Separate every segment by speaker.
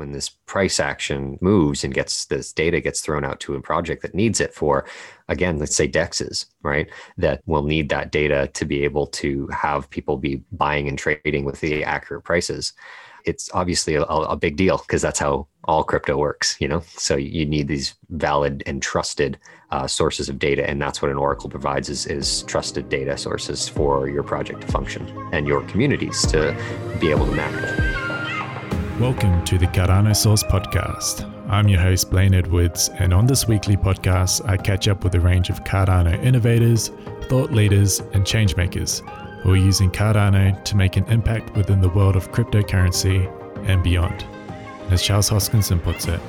Speaker 1: when this price action moves and gets this data gets thrown out to a project that needs it for again let's say dexes right that will need that data to be able to have people be buying and trading with the accurate prices. It's obviously a, a big deal because that's how all crypto works you know? So you need these valid and trusted uh, sources of data and that's what an oracle provides is, is trusted data sources for your project to function and your communities to be able to manage
Speaker 2: Welcome to the Cardano Source Podcast. I'm your host, Blaine Edwards, and on this weekly podcast, I catch up with a range of Cardano innovators, thought leaders, and changemakers who are using Cardano to make an impact within the world of cryptocurrency and beyond. As Charles Hoskinson puts it,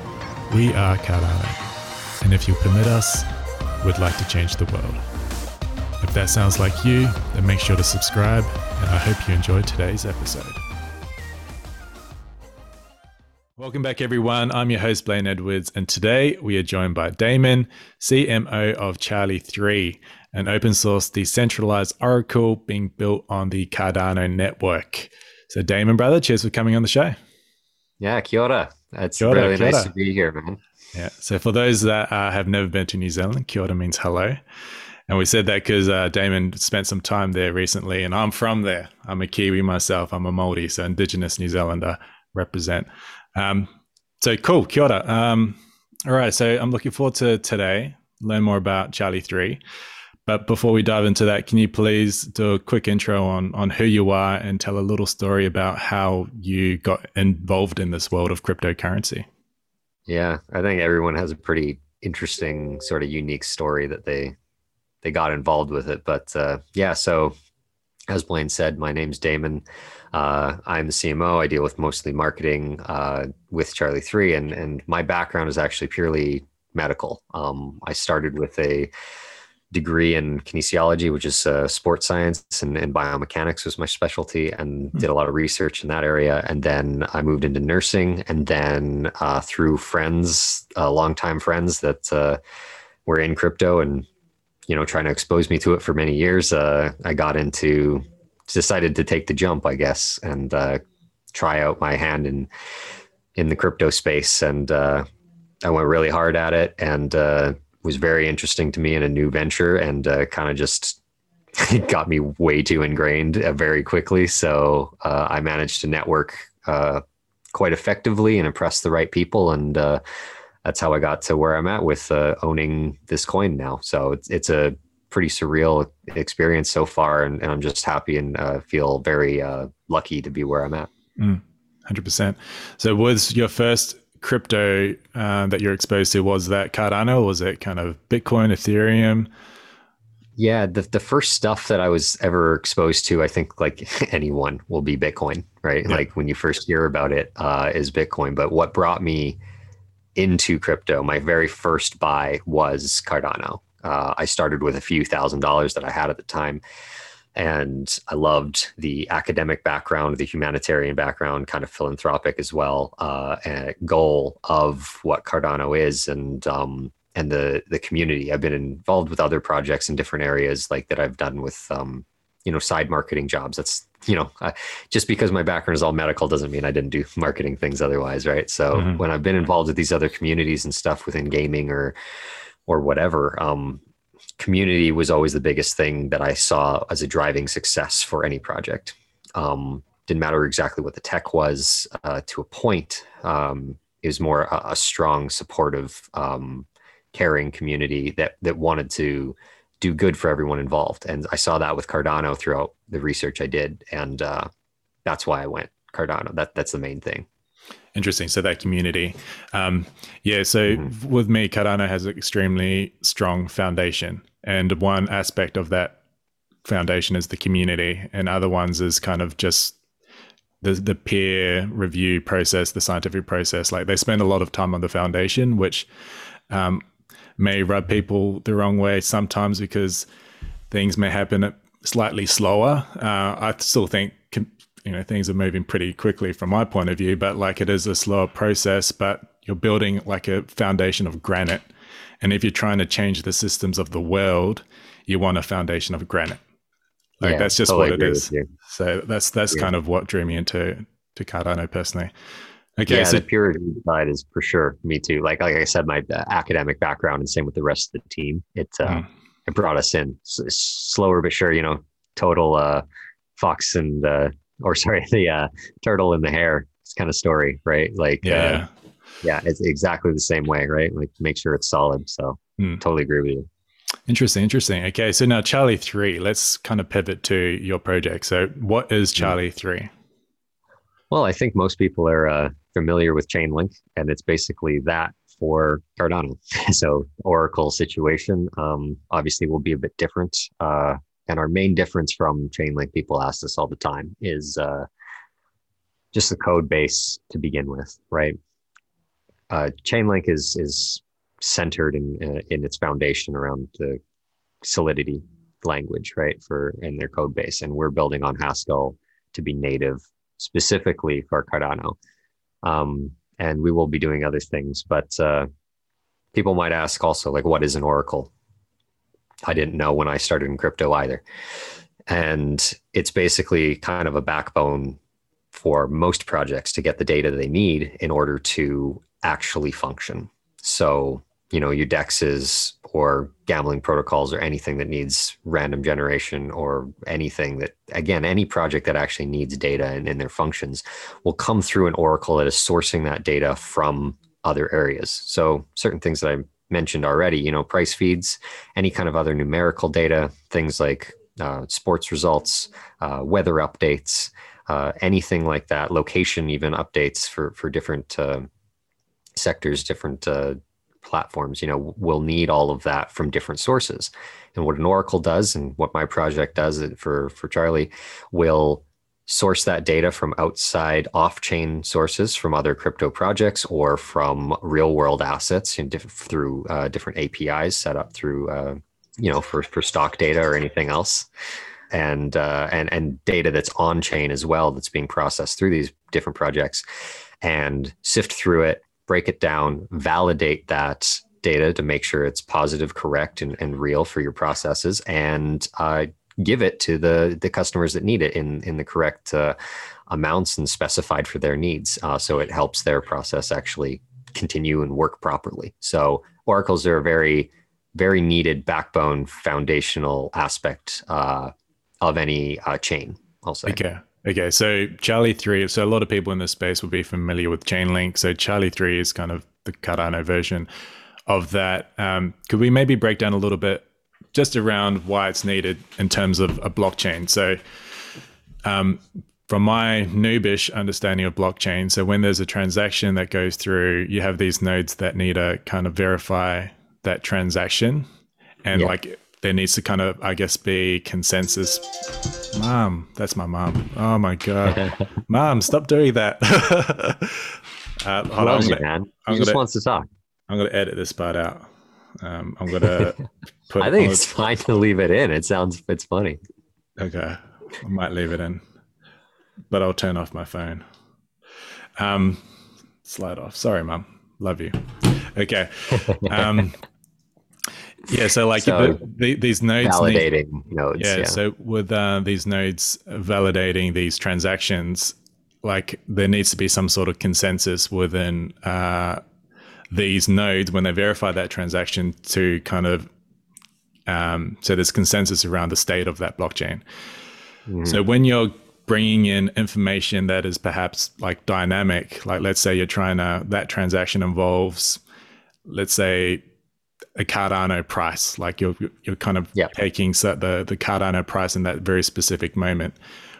Speaker 2: we are Cardano, and if you'll permit us, we'd like to change the world. If that sounds like you, then make sure to subscribe, and I hope you enjoyed today's episode. Welcome back, everyone. I'm your host, Blaine Edwards, and today we are joined by Damon, CMO of Charlie 3, an open source decentralized oracle being built on the Cardano network. So, Damon, brother, cheers for coming on the show.
Speaker 1: Yeah, kia ora. It's kia ora, really nice ora. to be here, man.
Speaker 2: Yeah. So, for those that uh, have never been to New Zealand, kia ora means hello. And we said that because uh, Damon spent some time there recently, and I'm from there. I'm a Kiwi myself. I'm a Maori, so Indigenous New Zealander represent. Um, so cool, kia ora. Um, all right, so I'm looking forward to today, learn more about Charlie 3. But before we dive into that, can you please do a quick intro on, on who you are and tell a little story about how you got involved in this world of cryptocurrency?
Speaker 1: Yeah, I think everyone has a pretty interesting, sort of unique story that they they got involved with it. But uh, yeah, so as Blaine said, my name's Damon. Uh, I'm the CMO. I deal with mostly marketing uh, with Charlie Three, and and my background is actually purely medical. Um, I started with a degree in kinesiology, which is uh, sports science, and, and, biomechanics was my specialty, and mm-hmm. did a lot of research in that area. And then I moved into nursing, and then uh, through friends, uh, longtime friends that uh, were in crypto and you know trying to expose me to it for many years uh, i got into decided to take the jump i guess and uh, try out my hand in in the crypto space. And uh, i went really hard at it and uh, was very interesting to me in a new venture and uh, kind of just it got me way too ingrained uh, very quickly. So i managed to network quite effectively and impress the right people. And that's how I got to where I'm at with uh, owning this coin now. So it's it's a pretty surreal experience so far, and, and I'm just happy and uh, feel very uh, lucky to be where I'm at.
Speaker 2: Mm, hundred mm, percent. So was your first crypto uh, that you're exposed to was that Cardano? was it kind of Bitcoin, Ethereum?
Speaker 1: Yeah, the the first stuff that I was ever exposed to, I think like anyone will be Bitcoin, right? Yeah. Like when you first hear about it, uh, is Bitcoin. But what brought me into crypto, my very first buy was Cardano. Uh, I started with a few thousand dollars that I had at the time. And I loved the academic background, the humanitarian background, kind of philanthropic as well, uh, goal of what Cardano is and um, and the the community. I've been involved with other projects in different areas like that I've done with um, you know side marketing jobs. That's you know, I, just because my background is all medical doesn't mean I didn't do marketing things otherwise, right? So mm-hmm. when I've been involved with these other communities and stuff within gaming or or whatever, um, community was always the biggest thing that I saw as a driving success for any project. Um, didn't matter exactly what the tech was uh, to a point. Um, it was more a, a strong, supportive, um, caring community that that wanted to do good for everyone involved. And I saw that with Cardano throughout the research I did, and uh, that's why I went Cardano. That that's the main thing.
Speaker 2: Interesting. So that community, um, yeah. So mm-hmm. with me, Cardano has an extremely strong foundation, and one aspect of that foundation is the community, and other ones is kind of just the the peer review process, the scientific process. Like they spend a lot of time on the foundation, which um, may rub people the wrong way sometimes because things may happen slightly slower. Uh, I still think you know things are moving pretty quickly from my point of view, but like it is a slower process. But you're building like a foundation of granite, and if you're trying to change the systems of the world, you want a foundation of granite. Like yeah, that's just totally what it is. So that's that's yeah. kind of what drew me into to Cardano personally.
Speaker 1: Okay, yeah, so the purity side is for sure me too. Like like I said, my uh, academic background and same with the rest of the team. It uh, mm. it brought us in S- slower but sure. You know, total uh, fox and uh, or sorry, the uh, turtle in the hare kind of story, right? Like
Speaker 2: yeah,
Speaker 1: uh, yeah, it's exactly the same way, right? Like make sure it's solid. So mm. totally agree with you.
Speaker 2: Interesting, interesting. Okay, so now Charlie three. Let's kind of pivot to your project. So, what is hmm. Charlie three?
Speaker 1: Well, I think most people are uh, familiar with Chainlink, and it's basically that for Cardano. so Oracle situation um, obviously will be a bit different. Uh, and our main difference from Chainlink, people ask us all the time, is uh, just the code base to begin with, right? Uh, Chainlink is is centered in uh, in its foundation around the Solidity language, right? For in their code base, and we're building on Haskell to be native specifically for Cardano. Um, and we will be doing other things, but uh, people might ask also, like, what is an Oracle? I didn't know when I started in crypto either. And it's basically kind of a backbone for most projects to get the data they need in order to actually function. So, you know, your dexes or gambling protocols or anything that needs random generation or anything that, again, any project that actually needs data and, and their functions will come through an Oracle that is sourcing that data from other areas. So, certain things that I mentioned already, you know, price feeds, any kind of other numerical data, things like uh, sports results, uh, weather updates, uh, anything like that, location even updates for for different uh, sectors, different uh, platforms. You know, will need all of that from different sources. And what an Oracle does, and what my project does for for Charlie, will source that data from outside off-chain sources from other crypto projects or from real-world assets diff- through uh, different APIs set up through uh, you know for for stock data or anything else and uh, and and data that's on chain as well that's being processed through these different projects and sift through it break it down validate that data to make sure it's positive correct and, and real for your processes and uh, give it to the the customers that need it in in the correct uh, amounts and specified for their needs uh, so it helps their process actually continue and work properly so oracles are a very very needed backbone foundational aspect uh, of any uh, chain. I'll say.
Speaker 2: Okay. Okay. So Charlie three. So a lot of people in this space will be familiar with Chainlink. So Charlie three is kind of the Cardano version of that. Um, could we maybe break down a little bit just around why it's needed in terms of a blockchain? So, um, from my noobish understanding of blockchain, so when there's a transaction that goes through, you have these nodes that need to kind of verify that transaction, and yep. like there needs to kind of, I guess, be consensus. Mom, that's my mom. Oh my god, mom, stop doing that.
Speaker 1: uh, hold on, you, man. He just gonna, wants to talk.
Speaker 2: I'm going to edit this part out. Um, I'm going to
Speaker 1: put. I think it's fine to leave it in. It sounds it's funny.
Speaker 2: Okay, I might leave it in, but I'll turn off my phone. Um, slide off. Sorry, mom. Love you. Okay. Um, yeah, so like so the, the, these nodes
Speaker 1: validating need, nodes.
Speaker 2: Yeah, yeah, so with uh, these nodes validating these transactions, like there needs to be some sort of consensus within uh, these nodes when they verify that transaction to kind of um, so there's consensus around the state of that blockchain. Mm-hmm. So when you're bringing in information that is perhaps like dynamic, like let's say you're trying to that transaction involves, let's say a Cardano price. Like you're you're kind of yep. taking the the Cardano price in that very specific moment.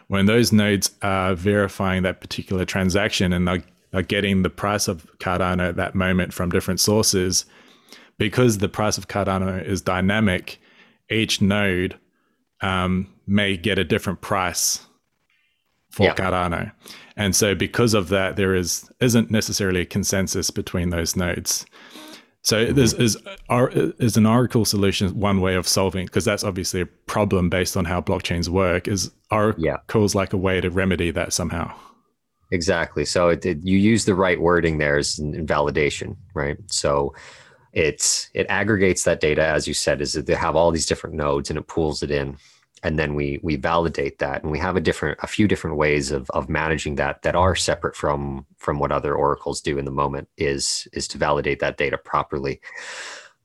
Speaker 2: When those nodes are verifying that particular transaction and are, are getting the price of Cardano at that moment from different sources, because the price of Cardano is dynamic, each node um, may get a different price for yep. Cardano. And so because of that, there is isn't necessarily a consensus between those nodes. So there's is is an Oracle solution one way of solving because that's obviously a problem based on how blockchains work. Is Oracle's yeah. like a way to remedy that somehow?
Speaker 1: Exactly. So it, it, you use the right wording there is validation, right? So it's it aggregates that data as you said is that they have all these different nodes and it pulls it in and then we we validate that and we have a different a few different ways of of managing that that are separate from from what other oracles do in the moment is is to validate that data properly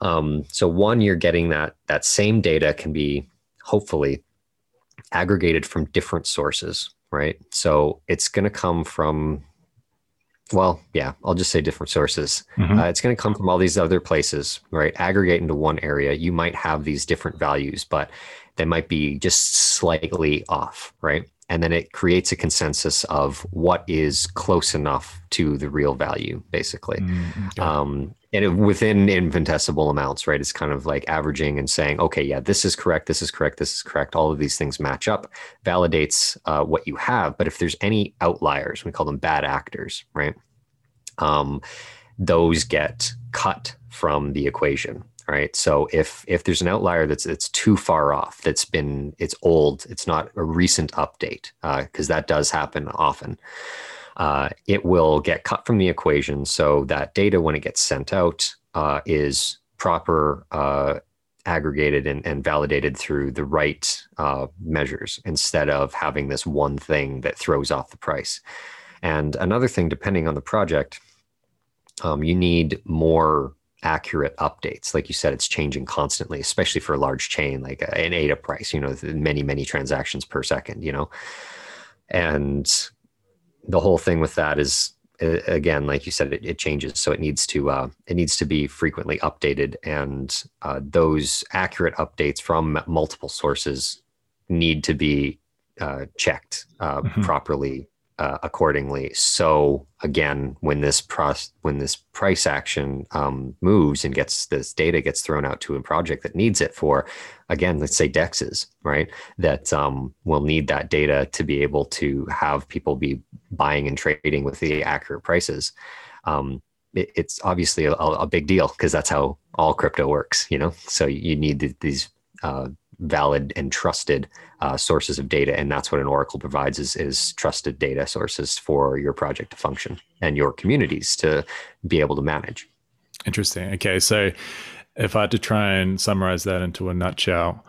Speaker 1: um, so one you're getting that that same data can be hopefully aggregated from different sources right so it's going to come from well, yeah, I'll just say different sources. Mm-hmm. Uh, it's going to come from all these other places, right? Aggregate into one area. You might have these different values, but they might be just slightly off, right? And then it creates a consensus of what is close enough to the real value, basically. Mm-hmm. Um, and it, within infinitesimal amounts, right? It's kind of like averaging and saying, okay, yeah, this is correct, this is correct, this is correct. All of these things match up, validates uh, what you have. But if there's any outliers, we call them bad actors, right? Um, those get cut from the equation right? So if if there's an outlier that's it's too far off that's been it's old it's not a recent update because uh, that does happen often uh, it will get cut from the equation. So that data when it gets sent out uh, is proper uh, aggregated and, and, validated through the right uh, measures instead of having this one thing that throws off the price. And another thing depending on the project um, you need more accurate updates. Like you said, it's changing constantly, especially for a large chain like an ADA price, you know, many, many transactions per second, you know. And the whole thing with that is again like you said it, it changes so it needs to uh, it needs to be frequently updated and uh, those accurate updates from multiple sources need to be uh, checked uh, mm-hmm. properly uh, accordingly. So again, when this process, when this price action um, moves and gets this data gets thrown out to a project that needs it for, again, let's say dexes, right? That um, will need that data to be able to have people be buying and trading with the accurate prices. Um, it, it's obviously a, a big deal because that's how all crypto works, you know. So you need these uh, valid and trusted uh, sources of data and that's what an oracle provides is, is trusted data sources for your project to function and your communities to be able to manage.
Speaker 2: Interesting. Okay so if i had to try and summarize that into a nutshell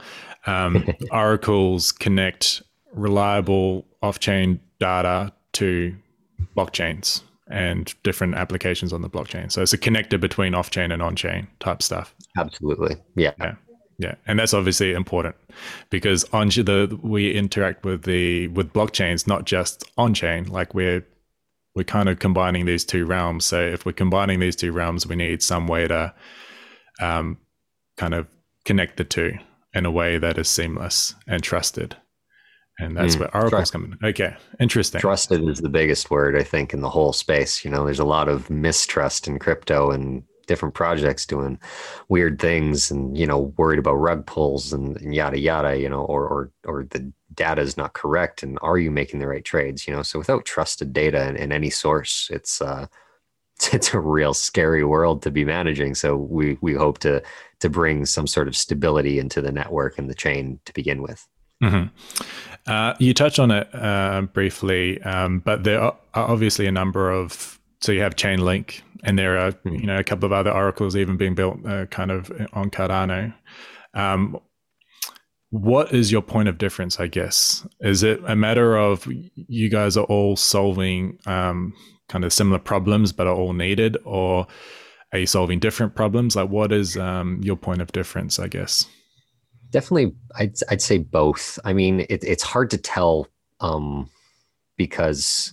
Speaker 2: um, oracles connect reliable off-chain data to blockchains and different applications on the blockchain. So it's a connector between off-chain and on-chain type stuff.
Speaker 1: Absolutely. Yeah.
Speaker 2: yeah yeah, and that's obviously important because on the we interact with the with blockchains not just on chain. Like we're we're kind of combining these two realms. So if we're combining these two realms, we need some way to um, kind of connect the two in a way that is seamless and trusted. And that's mm, where Oracle's coming. Okay, interesting.
Speaker 1: Trusted is the biggest word I think in the whole space. You know, there's a lot of mistrust in crypto and different projects doing weird things and you know worried about rug pulls and, and yada yada you know or or or the data is not correct and are you making the right trades you know? So without trusted data in, any source it's uh it's a real scary world to be managing. So we we hope to to bring some sort of stability into the network and the chain to begin with.
Speaker 2: Mm-hmm. uh, you touched on it uh, briefly um, but there are obviously a number of so you have chainlink and there are hmm. you know a couple of other oracles even being built uh, kind of on Cardano. Um, what is your point of difference? I guess is it a matter of you guys are all solving um, kind of similar problems but are all needed, or are you solving different problems? Like, what is um, your point of difference? I guess.
Speaker 1: Definitely, I'd I'd say both. I mean, it, it's hard to tell um, because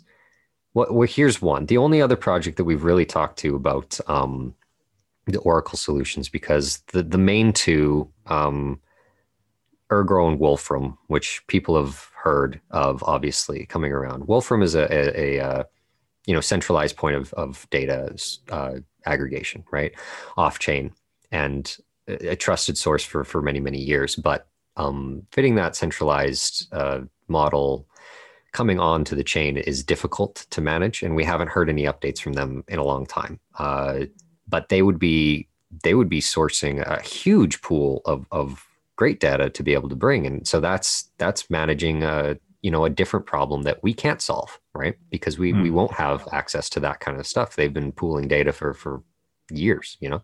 Speaker 1: well, well, here's one. The only other project that we've really talked to about um, the Oracle solutions, because the the main two, um, Ergo and Wolfram, which people have heard of, obviously coming around. Wolfram is a, a, a, uh, you know centralized point of of data uh, aggregation, right, off chain, and a trusted source for for many many years. But um, fitting that centralized uh, model coming on to the chain is difficult to manage, and we haven't heard any updates from them in a long time. Uh, but they would be they would be sourcing a huge pool of of great data to be able to bring, and so that's that's managing a you know a different problem that we can't solve, right? Because we mm. we won't have access to that kind of stuff. They've been pooling data for for years, you know,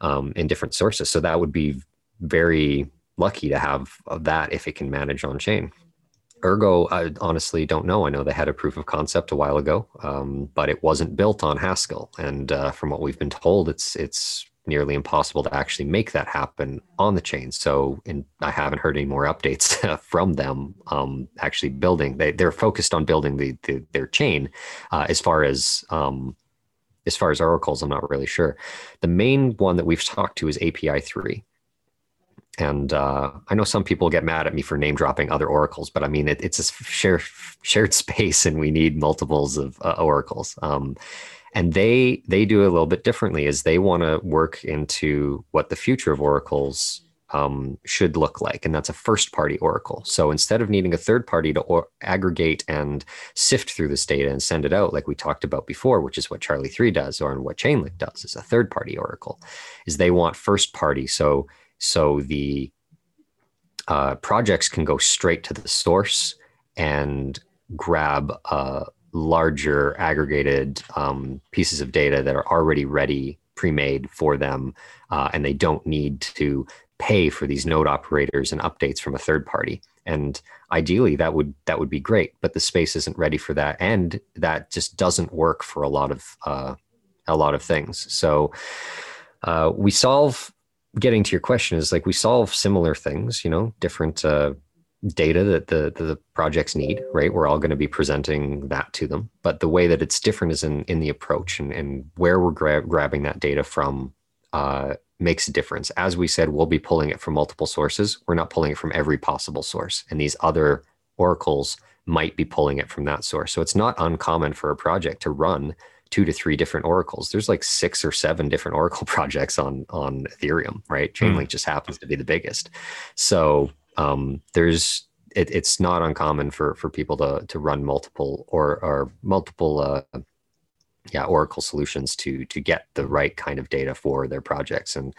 Speaker 1: um, in different sources. So that would be very lucky to have that if it can manage on chain. Ergo, I honestly don't know. I know they had a proof of concept a while ago, um, but it wasn't built on Haskell. And uh, from what we've been told, it's it's nearly impossible to actually make that happen on the chain. So, and I haven't heard any more updates from them um, actually building. They they're focused on building the, the their chain. Uh, as far as um, as far as oracles, I'm not really sure. The main one that we've talked to is API three. And uh, I know some people get mad at me for name dropping other oracles, but I mean it, it's a shared shared space, and we need multiples of uh, oracles. Um, and they they do it a little bit differently is they want to work into what the future of oracles um, should look like. And that's a first party oracle. So instead of needing a third party to or- aggregate and sift through this data and send it out like we talked about before which is what charlie 3 does or what chainlink does is a third party oracle is they want first party. So so the uh, projects can go straight to the source and grab uh, larger aggregated um, pieces of data that are already ready, pre-made for them, uh, and they don't need to pay for these node operators and updates from a third party. And ideally, that would that would be great, but the space isn't ready for that, and that just doesn't work for a lot of uh, a lot of things. So uh, we solve. Getting to your question is like we solve similar things, you know, different uh, data that the the projects need right? We're all going to be presenting that to them. But the way that it's different is in in the approach and, and where we're gra- grabbing that data from uh, makes a difference. As we said we'll be pulling it from multiple sources. We're not pulling it from every possible source. And these other oracles might be pulling it from that source. So it's not uncommon for a project to run two to three different oracles there's like six or seven different oracle projects on on ethereum right chainlink mm. just happens to be the biggest so um, there's it, it's not uncommon for for people to to run multiple or or multiple uh, yeah Oracle solutions to to get the right kind of data for their projects and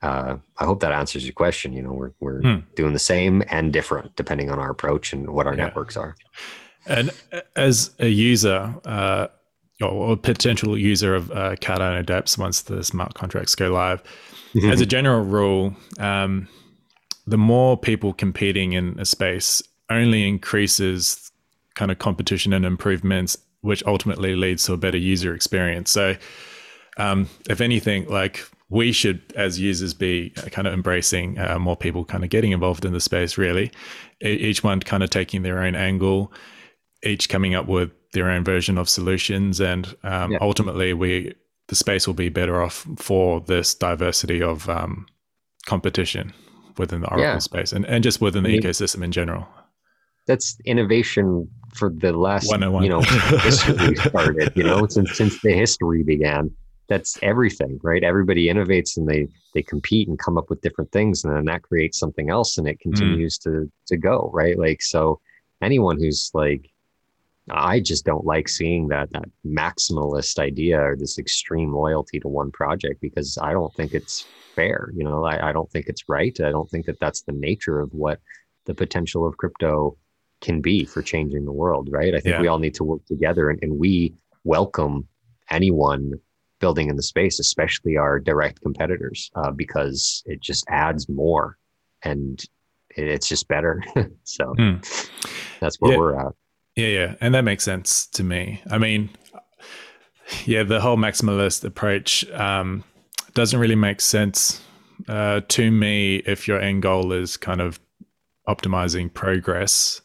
Speaker 1: uh, I hope that answers your question. You know, we're we're hmm. doing the same and different depending on our approach and what our yeah. networks are.
Speaker 2: And as a user, uh, or a potential user of uh, Cardano Dapps once the smart contracts go live, mm-hmm. as a general rule, um, the more people competing in a space only increases kind of competition and improvements, which ultimately leads to a better user experience. So, um, if anything, like we should, as users, be kind of embracing uh, more people kind of getting involved in the space, really. each one kind of taking their own angle, each coming up with their own version of solutions. And um, yeah. ultimately, we the space will be better off for this diversity of um, competition within the Oracle yeah. space and, and just within the I mean, ecosystem in general.
Speaker 1: That's innovation for the last, you know, history started, you know, since, since the history began. That's everything, right? Everybody innovates and they, they compete and come up with different things. And then that creates something else and it mm. continues mm. to, to go, right? Like, so anyone who's like, I just don't like seeing that that maximalist idea or this extreme loyalty to one project because I don't think it's fair. You know, I, I don't think it's right. I don't think that that's the nature of what the potential of crypto can be for changing the world. Right. I think yeah. we all need to work together, and, and we welcome anyone building in the space, especially our direct competitors, uh, because it just adds more and it's just better. so hmm. that's where
Speaker 2: yeah.
Speaker 1: we're at.
Speaker 2: Yeah, yeah. And that makes sense to me. I mean, yeah, the whole maximalist approach um, doesn't really make sense uh, to me if your end goal is kind of optimizing progress.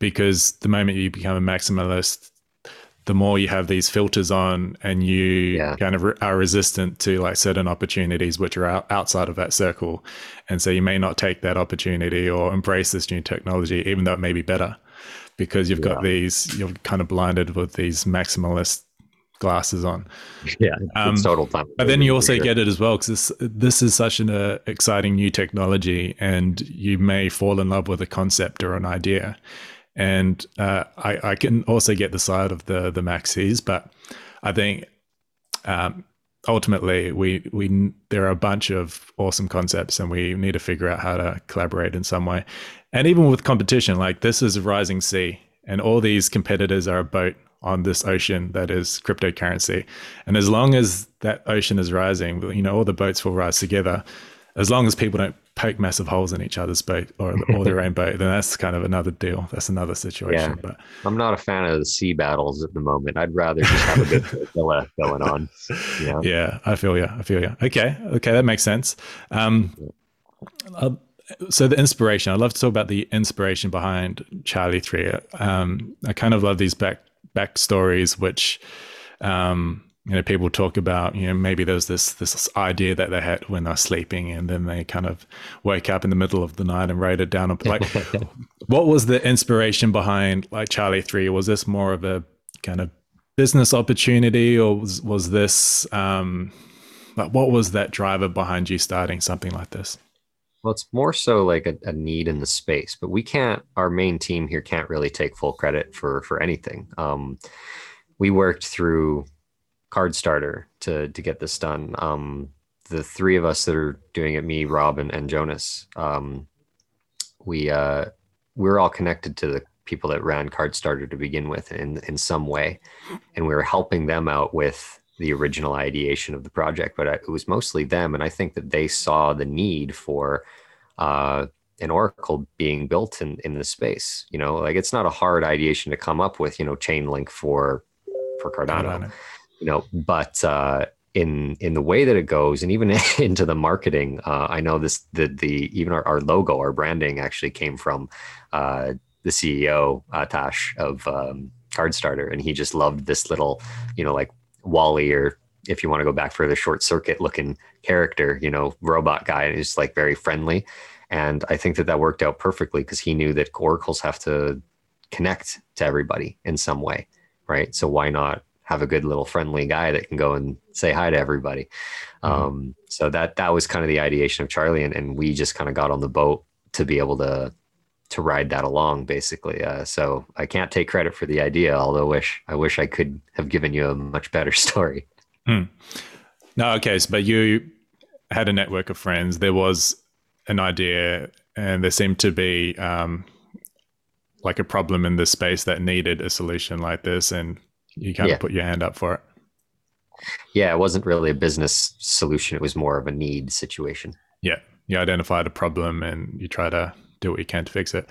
Speaker 2: Because the moment you become a maximalist, the more you have these filters on and you yeah. kind of are resistant to like certain opportunities which are out, outside of that circle and so you may not take that opportunity or embrace this new technology even though it may be better because you've yeah. got these you're kind of blinded with these maximalist glasses on.
Speaker 1: Yeah, um, total time.
Speaker 2: But then you also sure. get it as well because this this is such an uh, exciting new technology, and you may fall in love with a concept or an idea. And uh, I, I can also get the side of the the maxis, but I think um, ultimately we we there are a bunch of awesome concepts, and we need to figure out how to collaborate in some way. And even with competition, like this is a rising sea, and all these competitors are a boat on this ocean that is cryptocurrency. And as long as that ocean is rising, you know, all the boats will rise together. As long as people don't poke massive holes in each other's boat or, or their own boat, then that's kind of another deal. That's another situation. Yeah. But
Speaker 1: I'm not a fan of the sea battles at the moment. I'd rather just have a good flotilla going on.
Speaker 2: Yeah. Yeah, I feel you. I feel you. Okay. Okay, that makes sense. Um, uh, so the inspiration, I'd love to talk about the inspiration behind Charlie 3. Um, I kind of love these back back stories, which um, you know people talk about you know maybe there's this this idea that they had when they're sleeping and then they kind of wake up in the middle of the night and write it down. Like what was the inspiration behind like charlie 3 was this more of a kind of business opportunity or was was this um like what was that driver behind you starting something like this
Speaker 1: well it's more so like a, a need in the space but we can't our main team here can't really take full credit for for anything um we worked through CardStarter to to get this done. Um, the three of us that are doing it, me, Rob, and, and Jonas, um, we uh, we're all connected to the people that ran CardStarter to begin with in in some way, and we were helping them out with the original ideation of the project. But it was mostly them, and I think that they saw the need for. Uh, an oracle being built in in the space you know like it's not a hard ideation to come up with you know Chainlink for for cardano. cardano you know, but uh, in in the way that it goes, and even into the marketing, uh, I know this the the even our, our logo, our branding actually came from uh, the CEO uh, Tash of um, CardStarter, and he just loved this little, you know, like WALL-E or if you want to go back for the short circuit looking character, you know, robot guy, he's like very friendly. And I think that that worked out perfectly because he knew that oracles have to connect to everybody in some way, right? So why not have a good little friendly guy that can go and say hi to everybody. Mm-hmm. Um, so that that was kind of the ideation of Charlie, and, and we just kind of got on the boat to be able to to ride that along, basically. Uh, so I can't take credit for the idea, although wish I wish I could have given you a much better story.
Speaker 2: Hmm. No, okay, so, but you had a network of friends. There was an idea, and there seemed to be um, like a problem in the space that needed a solution like this, and you kind yeah. of put your hand up for it.
Speaker 1: Yeah, it wasn't really a business solution. It was more of a need situation.
Speaker 2: Yeah. You identified a problem and you try to do what you can to fix it.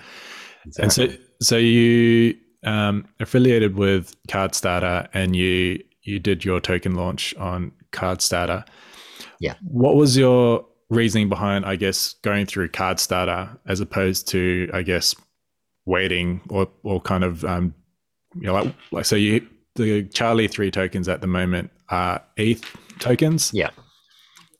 Speaker 2: Exactly. And so so you um, affiliated with CardStarter and you you did your token launch on CardStarter.
Speaker 1: Yeah.
Speaker 2: What was your reasoning behind, I guess, going through CardStarter as opposed to, I guess, waiting or or kind of um, you know, like, like so you the Charlie three tokens at the moment are ETH tokens.
Speaker 1: Yeah.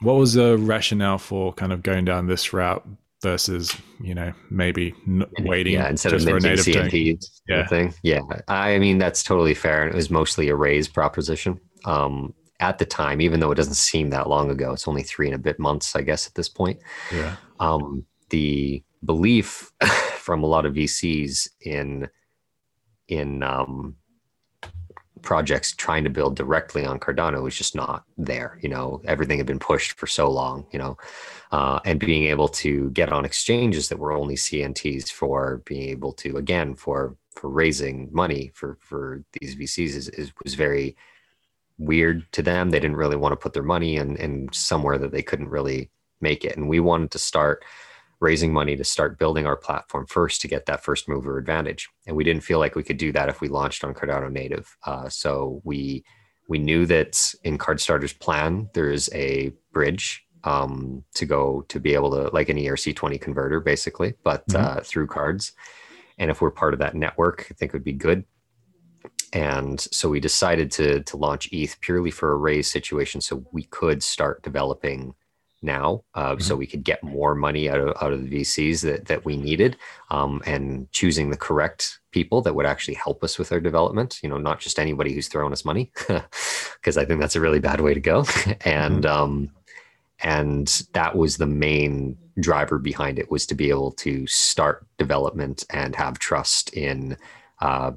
Speaker 2: What was the rationale for kind of going down this route versus you know maybe waiting
Speaker 1: yeah, instead of minting CNTs yeah. thing? Yeah, I mean that's totally fair, and it was mostly a raise proposition. Um, at the time, even though it doesn't seem that long ago, it's only three and a bit months, I guess, at this point.
Speaker 2: Yeah.
Speaker 1: Um, the belief from a lot of VCs in in um, projects trying to build directly on Cardano was just not there. You know, everything had been pushed for so long, you know, uh, and being able to get on exchanges that were only CNTs for being able to, again, for, for raising money for, for these VCs is, is was very weird to them. They didn't really want to put their money in, in somewhere that they couldn't really make it. And we wanted to start raising money to start building our platform first to get that first mover advantage. And we didn't feel like we could do that if we launched on Cardano native. Uh, so we we knew that in CardStarter's plan there is a bridge um, to go to be able to like an ERC20 converter basically, but mm-hmm. uh, through cards. And if we're part of that network, I think it would be good. And so we decided to to launch ETH purely for a raise situation, so we could start developing now uh, mm-hmm. so we could get more money out of, out of the VCs that, that we needed um, and choosing the correct people that would actually help us with our development, you know, not just anybody who's throwing us money, because I think that's a really bad way to go. and, mm-hmm. um, and that was the main driver behind it was to be able to start development and have trust in uh,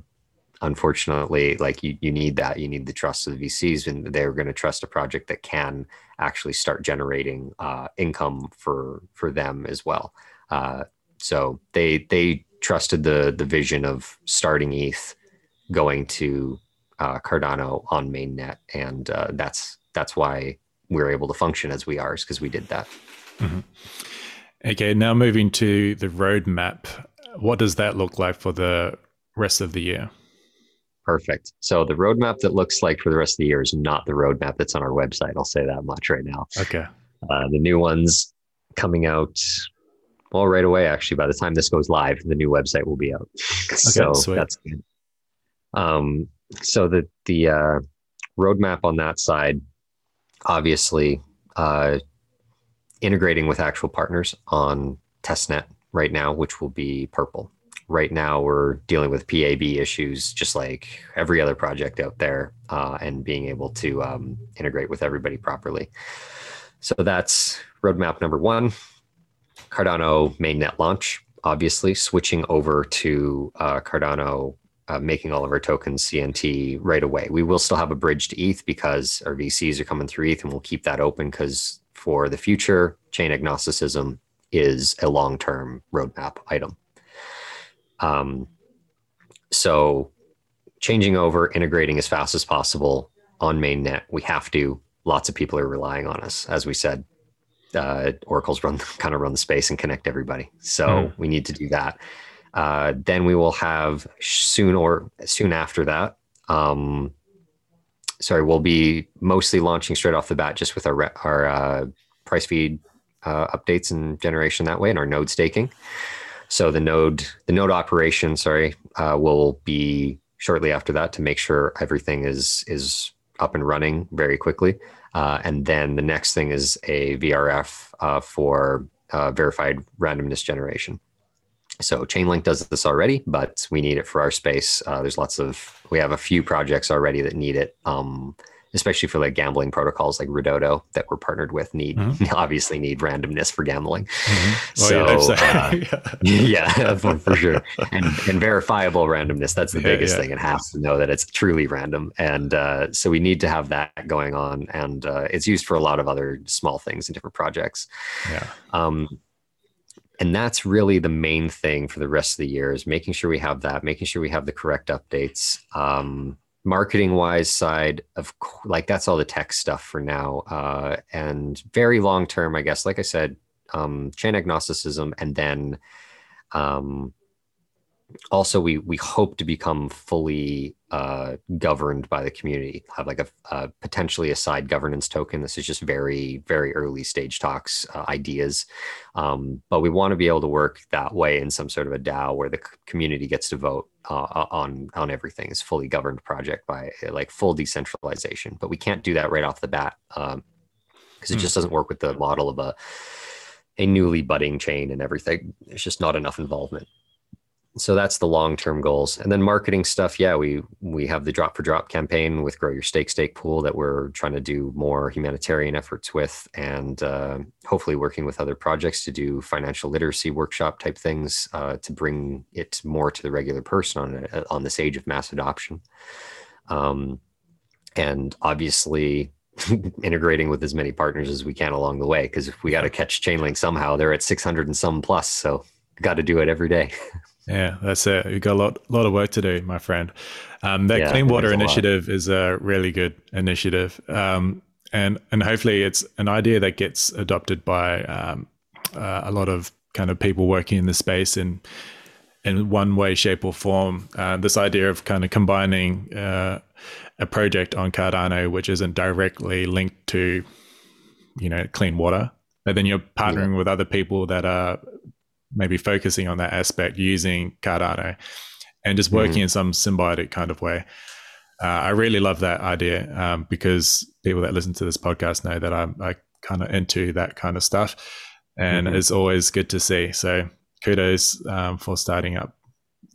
Speaker 1: unfortunately, like you, you need that. You need the trust of the VCs, and they're going to trust a project that can actually start generating uh, income for for them as well. Uh, so they they trusted the the vision of starting ETH, going to uh, Cardano on mainnet, and uh, that's that's why we're able to function as we are, is because we did that.
Speaker 2: Mm-hmm. Okay, now moving to the roadmap. What does that look like for the rest of the year?
Speaker 1: Perfect. So the roadmap that looks like for the rest of the year is not the roadmap that's on our website. I'll say that much right now.
Speaker 2: Okay.
Speaker 1: Uh, the new ones coming out well right away. Actually, by the time this goes live, the new website will be out. Okay, so sweet. that's good. Um, so the the uh, roadmap on that side, obviously, uh, integrating with actual partners on testnet right now, which will be Purple. Right now, we're dealing with PAB issues, just like every other project out there, uh, and being able to um, integrate with everybody properly. So that's roadmap number one. Cardano mainnet launch, obviously, switching over to uh, Cardano uh, making all of our tokens CNT right away. We will still have a bridge to ETH because our VCs are coming through ETH, and we'll keep that open because for the future, chain agnosticism is a long term roadmap item. Um, so, changing over, integrating as fast as possible on mainnet, we have to. Lots of people are relying on us. As we said, uh, Oracle's run kind of run the space and connect everybody. So mm. we need to do that. Uh, then we will have soon or soon after that. Um, sorry, we'll be mostly launching straight off the bat just with our our uh, price feed uh, updates and generation that way, and our node staking. So the node the node operation, sorry, uh, will be shortly after that to make sure everything is is up and running very quickly. Uh, and then the next thing is a VRF uh, for verified randomness generation. So Chainlink does this already, but we need it for our space. Uh, there's lots of we have a few projects already that need it, um, especially for like gambling protocols like Redodo that we're partnered with. Need mm-hmm. obviously need randomness for gambling. Mm-hmm. Oh, so yeah, uh, yeah for, for, sure, and, and verifiable randomness. That's the yeah, biggest yeah. thing. It has to know that it's truly random, and uh, so we need to have that going on. And uh, it's used for a lot of other small things in different projects.
Speaker 2: Yeah.
Speaker 1: Um, and that's really the main thing for the rest of the year is making sure we have that making sure we have the correct updates. Um, marketing wise side of like that's all the tech stuff for now uh, and very long term i guess like i said um, chain agnosticism and then um, also we we hope to become fully uh, governed by the community have like a, a, potentially a side governance token. This is just very very early stage talks uh, ideas. Um, but we want to be able to work that way in some sort of a dao where the community gets to vote uh, on on everything. Is fully governed project by like full decentralization but we can't do that right off the bat because um, it mm. just doesn't work with the model of a a newly budding chain and everything. There's just not enough involvement so that's the long term goals. And then marketing stuff yeah we we have the drop for drop campaign with grow your stake stake pool that we're trying to do more humanitarian efforts with and uh, hopefully working with other projects to do financial literacy workshop type things uh, to bring it more to the regular person on uh, on this age of mass adoption. Um, and obviously integrating with as many partners as we can along the way because if we got to catch chainlink somehow they're at 600 and some plus so got to do it every day
Speaker 2: Yeah, that's it. You've got a lot, lot of work to do, my friend. Um, that yeah, clean water initiative is a really good initiative, um, and and hopefully it's an idea that gets adopted by um, uh, a lot of kind of people working in the space in in one way, shape, or form. Uh, this idea of kind of combining uh, a project on Cardano which isn't directly linked to, you know, clean water, but then you're partnering yeah. with other people that are maybe focusing on that aspect using Cardano and just working mm. in some symbiotic kind of way. Uh, I really love that idea um, because people that listen to this podcast know that I'm kind of into that kind of stuff, and mm-hmm. it's always good to see. So kudos um, for starting up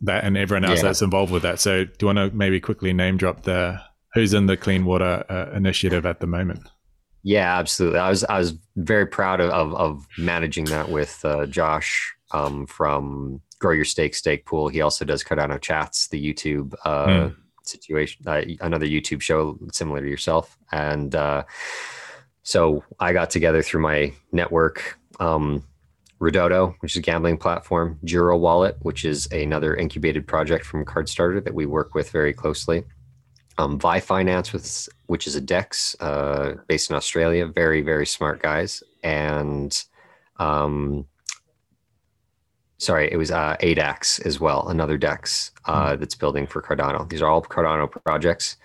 Speaker 2: that and everyone else yeah. that's involved with that. So do you want to maybe quickly name drop the who's in the clean water uh, initiative at the moment?
Speaker 1: Yeah, absolutely. I was I was very proud of of, of managing that with uh, Josh um, from Grow Your Stake Stake Pool. He also does Cardano Chats, the YouTube uh, mm. situation, uh, another YouTube show similar to yourself. And uh, so I got together through my network. Um, Redodo, which is a gambling platform, Gero Wallet, which is another incubated project from CardStarter that we work with very closely. Um, VyFinance, with, which is a DEX uh, based in Australia, very, very smart guys. And um, sorry, it was uh, ADAX as well, another DEX uh, mm. that's building for Cardano. These are all Cardano projects.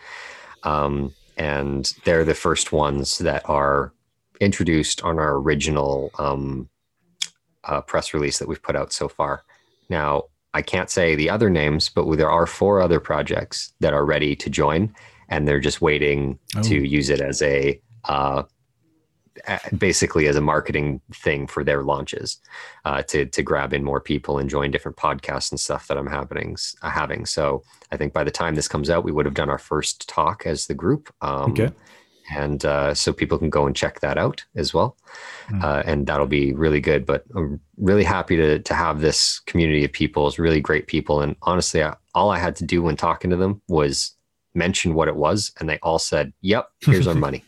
Speaker 1: Um, and they're the first ones that are introduced on our original um, uh, press release that we've put out so far. Now, I can't say the other names, but there are four other projects that are ready to join, and they're just waiting oh. to use it as a uh, basically as a marketing thing for their launches uh, to to grab in more people and join different podcasts and stuff that I'm happening uh, having. So I think by the time this comes out, we would have done our first talk as the group. Um, okay. And uh, so people can go and check that out as well, mm. uh, and that'll be really good. But I'm really happy to to have this community of people. It's really great people, and honestly, I, all I had to do when talking to them was mention what it was, and they all said, "Yep, here's our money."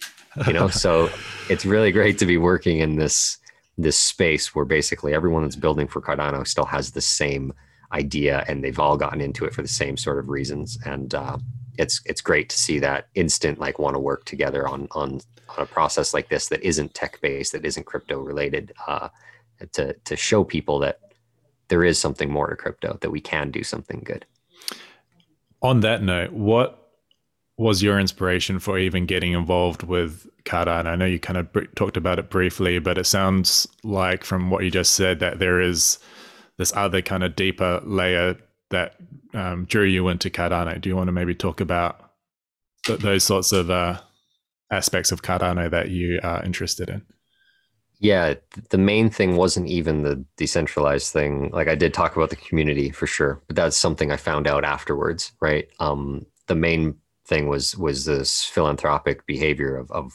Speaker 1: You know so it's really great to be working in this this space where basically everyone that's building for cardano still has the same idea and they've all gotten into it for the same sort of reasons. And uh, it's it's great to see that instant like want to work together on on on a process like this that isn't tech based that isn't crypto related uh, to to show people that there is something more to crypto that we can do something good.
Speaker 2: On that note what was your inspiration for even getting involved with Cardano? I know you kind of br- talked about it briefly, but it sounds like from what you just said that there is this other kind of deeper layer that um, drew you into Cardano. Do you want to maybe talk about th- those sorts of uh, aspects of Cardano that you are interested in?
Speaker 1: Yeah, the main thing wasn't even the decentralized thing. Like I did talk about the community for sure, but that's something I found out afterwards, right? Um, the main thing was was this philanthropic behavior of, of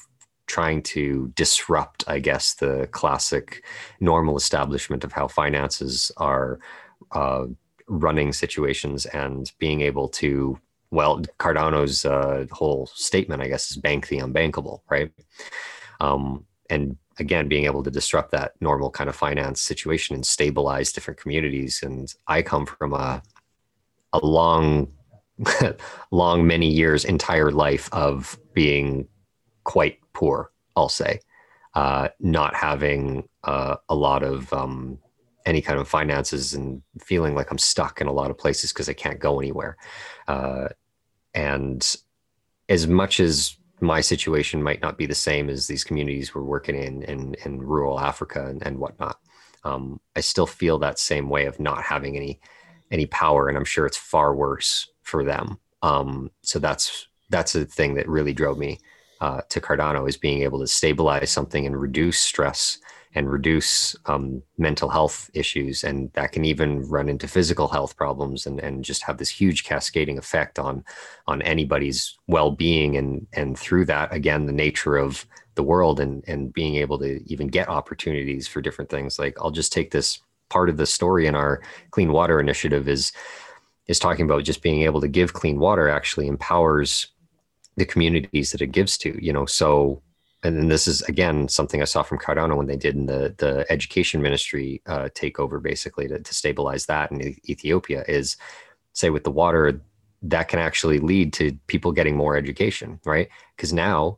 Speaker 1: trying to disrupt, I guess, the classic normal establishment of how finances are uh, running situations and being able to, well, Cardano's uh, whole statement, I guess, is bank the unbankable, right? Um, and again, being able to disrupt that normal kind of finance situation and stabilize different communities. And I come from a, a long long many years entire life of being quite poor i'll say. Uh, not having uh, a lot of um, any kind of finances and feeling like i'm stuck in a lot of places because i can't go anywhere. Uh, and as much as my situation might not be the same as these communities we're working in in, in rural africa and, and whatnot um, i still feel that same way of not having any any power and i'm sure it's far worse for them. Um, so that's that's the thing that really drove me uh, to Cardano is being able to stabilize something and reduce stress and reduce um, mental health issues, and that can even run into physical health problems and, and just have this huge cascading effect on on anybody's well being, and and through that again the nature of the world and and being able to even get opportunities for different things. Like I'll just take this part of the story in our clean water initiative is is talking about just being able to give clean water actually empowers the communities that it gives to you know so and then this is again something I saw from Cardano when they did in the the education ministry uh, takeover, basically to, to stabilize that in Ethiopia. Is say with the water that can actually lead to people getting more education, right? Because now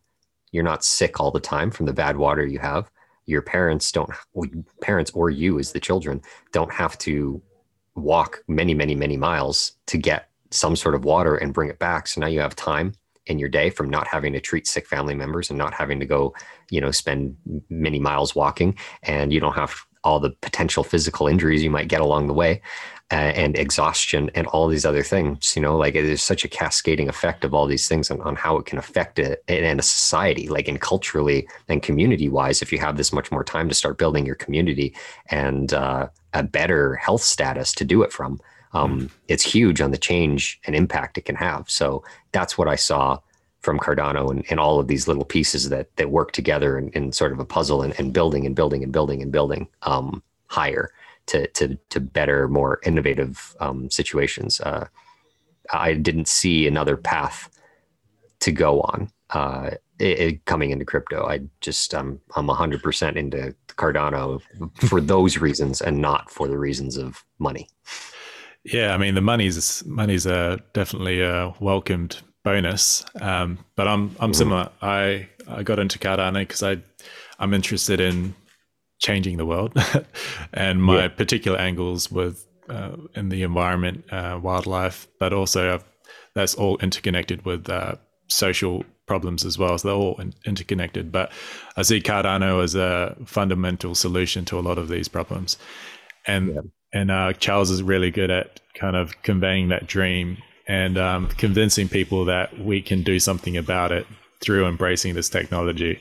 Speaker 1: you're not sick all the time from the bad water you have. Your parents don't, parents or you as the children don't have to walk many, many, many miles to get some sort of water and bring it back. So now you have time in your day from not having to treat sick family members and not having to go, you know, spend many miles walking, and you don't have all the potential physical injuries you might get along the way and exhaustion and all these other things you know like there's such a cascading effect of all these things on, on how it can affect it in a society like in culturally and community wise if you have this much more time to start building your community and uh, a better health status to do it from. Um, mm. It's huge on the change and impact it can have. So that's what I saw from Cardano and, and all of these little pieces that that work together in, in sort of a puzzle and, and, building and building and building and building um, higher to, to to better, more innovative um, situations. Uh, I didn't see another path to go on uh, it, it, coming into crypto. I just I'm I'm 100% into Cardano for those reasons and not for the reasons of money.
Speaker 2: Yeah, I mean the money's money's a definitely a welcomed bonus, um, but I'm I'm mm-hmm. similar. I I got into Cardano because I I'm interested in changing the world, and my yeah. particular angles with uh, in the environment, uh, wildlife, but also I've, that's all interconnected with uh, social problems as well. So they're all in- interconnected. But I see Cardano as a fundamental solution to a lot of these problems, and yeah. and uh, Charles is really good at kind of conveying that dream and um, convincing people that we can do something about it through embracing this technology.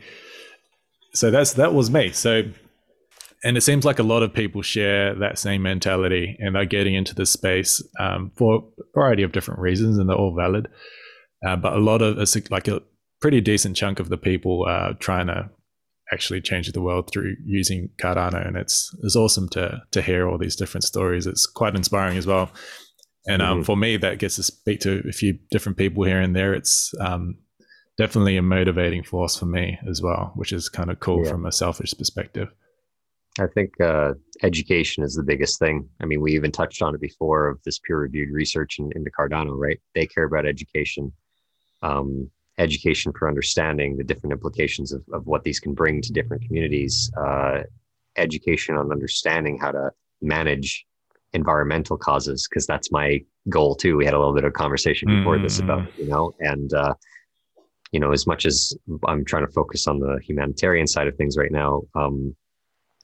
Speaker 2: So that's that was me. So and it seems like a lot of people share that same mentality and they're getting into this space um, for a variety of different reasons, and they're all valid. Uh, but a lot of it's like a pretty decent chunk of the people are trying to actually change the world through using Cardano, and it's it's awesome to to hear all these different stories. It's quite inspiring as well. And um, mm-hmm. for me, that gets to speak to a few different people here and there. It's um, definitely a motivating force for me as well, which is kind of cool yeah. from a selfish perspective.
Speaker 1: I think uh, education is the biggest thing. I mean, we even touched on it before of this peer-reviewed research in, into Cardano, right? They care about education, um, education for understanding the different implications of, of what these can bring to different communities, uh, education on understanding how to manage environmental causes, because that's my goal too. We had a little bit of conversation before mm. this about, you know, and uh, you know, as much as I'm trying to focus on the humanitarian side of things right now. Um,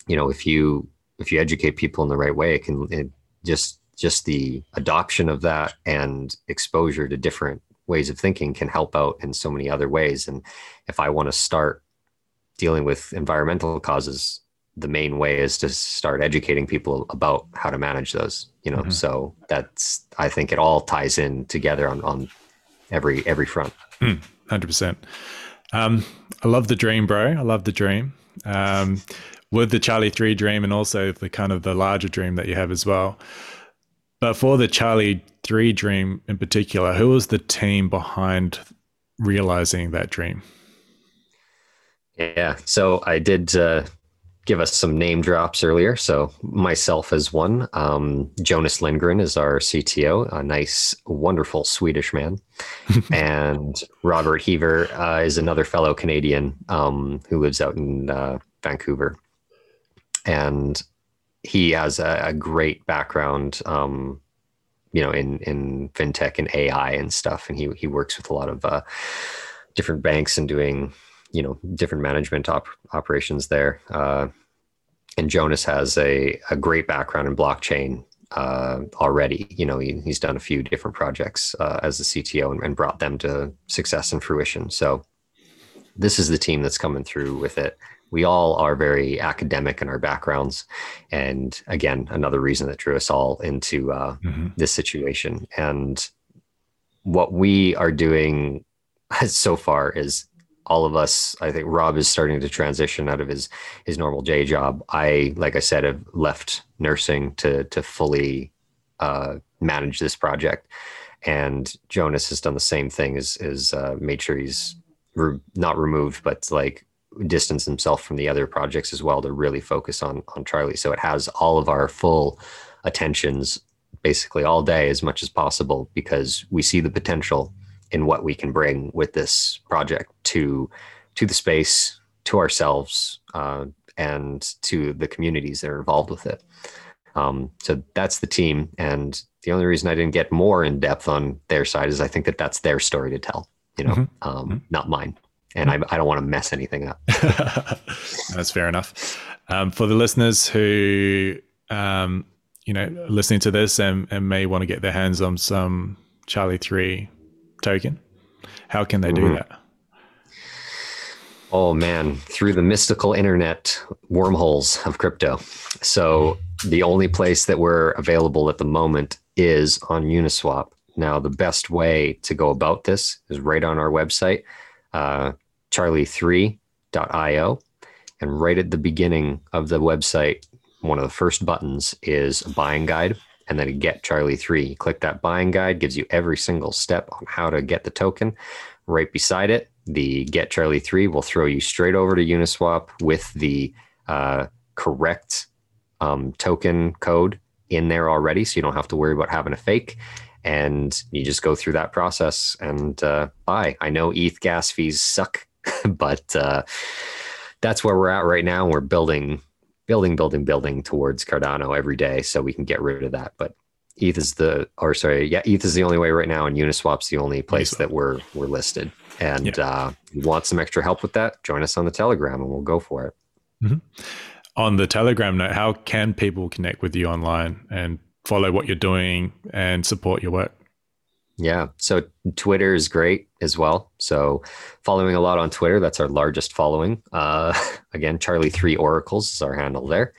Speaker 1: you know if you if you educate people in the right way it can it just just the adoption of that and exposure to different ways of thinking can help out in so many other ways. And if i want to start dealing with environmental causes the main way is to start educating people about how to manage those you know? Mm-hmm. so that's i think it all ties in together on on every every front.
Speaker 2: Mm, 100% um, i love the dream bro. I love the dream. Um, with the Charli3 dream and also the kind of the larger dream that you have as well. But for the Charlie 3 dream in particular, who was the team behind realizing that dream?
Speaker 1: Yeah, so I did uh, give us some name drops earlier. So myself as one, um, Jonas Lindgren is our CTO, a nice, wonderful Swedish man, and Robert Heaver uh, is another fellow Canadian um, who lives out in uh, Vancouver and he has a, a great background, um, you know, in in fintech and AI and stuff, and he he works with a lot of uh, different banks and doing you know different management op- operations there. Uh, and Jonas has a a great background in blockchain uh, already. You know, he, he's done a few different projects uh, as a CTO and, and, brought them to success and fruition. So this is the team that's coming through with it we all are very academic in our backgrounds. And again another reason that drew us all into uh, mm-hmm. this situation. And what we are doing so far is all of us i think rob is starting to transition out of his his normal day job. I like i said have left nursing to to fully uh, manage this project. And jonas has done the same thing as is uh, made sure he's re- not removed but like distance himself from the other projects as well to really focus on on Charlie. So it has all of our full attentions basically all day as much as possible because we see the potential in what we can bring with this project to to the space, to ourselves, uh, and to the communities that are involved with it. Um, so that's the team, and the only reason I didn't get more in depth on their side is I think that that's their story to tell. You know, mm-hmm. Um, mm-hmm. not mine and I, I don't want to mess anything up.
Speaker 2: That's fair enough. Um, for the listeners who, um, you know, listening to this and, and may want to get their hands on some Charli3 token, how can they do mm-hmm. that?
Speaker 1: Oh man, through the mystical internet wormholes of crypto. So the only place that we're available at the moment is on Uniswap. Now, the best way to go about this is right on our website uh, charli3.io. And right at the beginning of the website, one of the first buttons is a buying guide and then get Charli3. Click that buying guide, gives you every single step on how to get the token. Right beside it, the get Charli3 will throw you straight over to Uniswap with the uh, correct um, token code in there already. So you don't have to worry about having a fake and you just go through that process and uh, buy. I know ETH gas fees suck, but uh, that's where we're at right now. We're building building, building, building towards Cardano every day so we can get rid of that. But ETH is the, or sorry, yeah, ETH is the only way right now, and Uniswap's the only place Uniswap. that we're we're listed. And yeah. uh, you want some extra help with that? Join us on the Telegram, and we'll go for it.
Speaker 2: Mm-hmm. On the Telegram note, how can people connect with you online and follow what you're doing and support your work?
Speaker 1: Yeah. So Twitter is great as well. So following a lot on Twitter, that's our largest following. Uh, again, Charli3 Oracles is our handle there,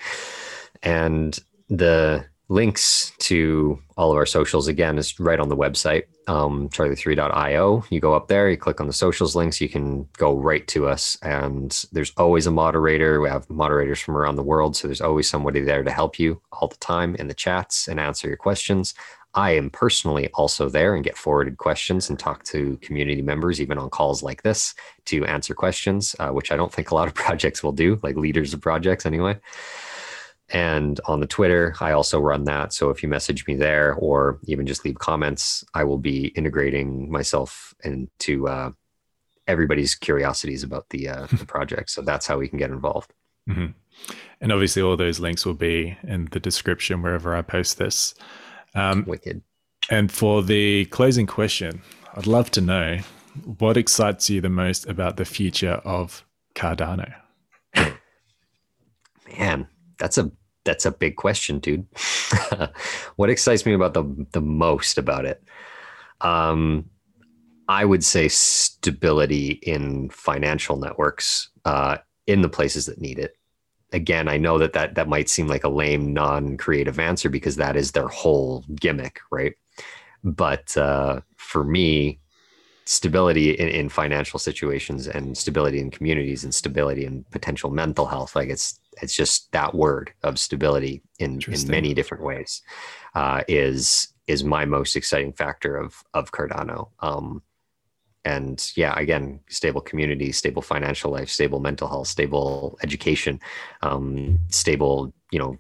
Speaker 1: and the links to all of our socials again is right on the website um, charli3.io you go up there you click on the socials links you can go right to us. And there's always a moderator. We have moderators from around the world so there's always somebody there to help you all the time in the chats and answer your questions. I am personally also there and get forwarded questions and talk to community members, even on calls like this, to answer questions, uh, which I don't think a lot of projects will do, like leaders of projects anyway. And on the Twitter, I also run that. So if you message me there or even just leave comments, I will be integrating myself into uh, everybody's curiosities about the, uh, the project. So that's how we can get involved.
Speaker 2: Mm-hmm. And obviously, all those links will be in the description wherever I post this.
Speaker 1: Um, Wicked.
Speaker 2: And for the closing question, I'd love to know what excites you the most about the future of Cardano.
Speaker 1: Man, that's a that's a big question, dude. what excites me about the the most about it? Um, I would say stability in financial networks uh, in the places that need it again, I know that, that that might seem like a lame, non-creative answer because that is their whole gimmick, right? But uh, for me, stability in, in, financial situations and stability in communities and stability in potential mental health, like it's it's just that word of stability in in many different ways, uh, is is my most exciting factor of of Cardano. Um, and yeah again stable community stable financial life stable mental health stable education um, stable you know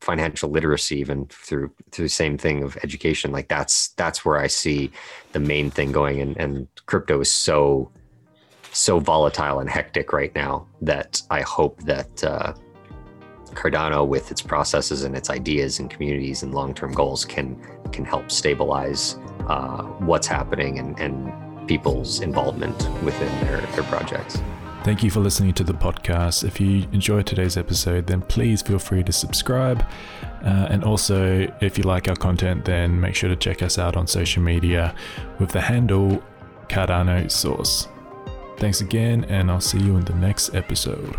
Speaker 1: financial literacy even through through the same thing of education. Like that's that's where i see the main thing going. And and crypto is so so volatile and hectic right now that i hope that uh, cardano with its processes and its ideas and communities and long-term goals can can help stabilize uh, what's happening and and people's involvement within their, their projects.
Speaker 2: Thank you for listening to the podcast. If you enjoyed today's episode, then please feel free to subscribe. Uh, and also, if you like our content, then make sure to check us out on social media with the handle Cardano Source. Thanks again, and I'll see you in the next episode.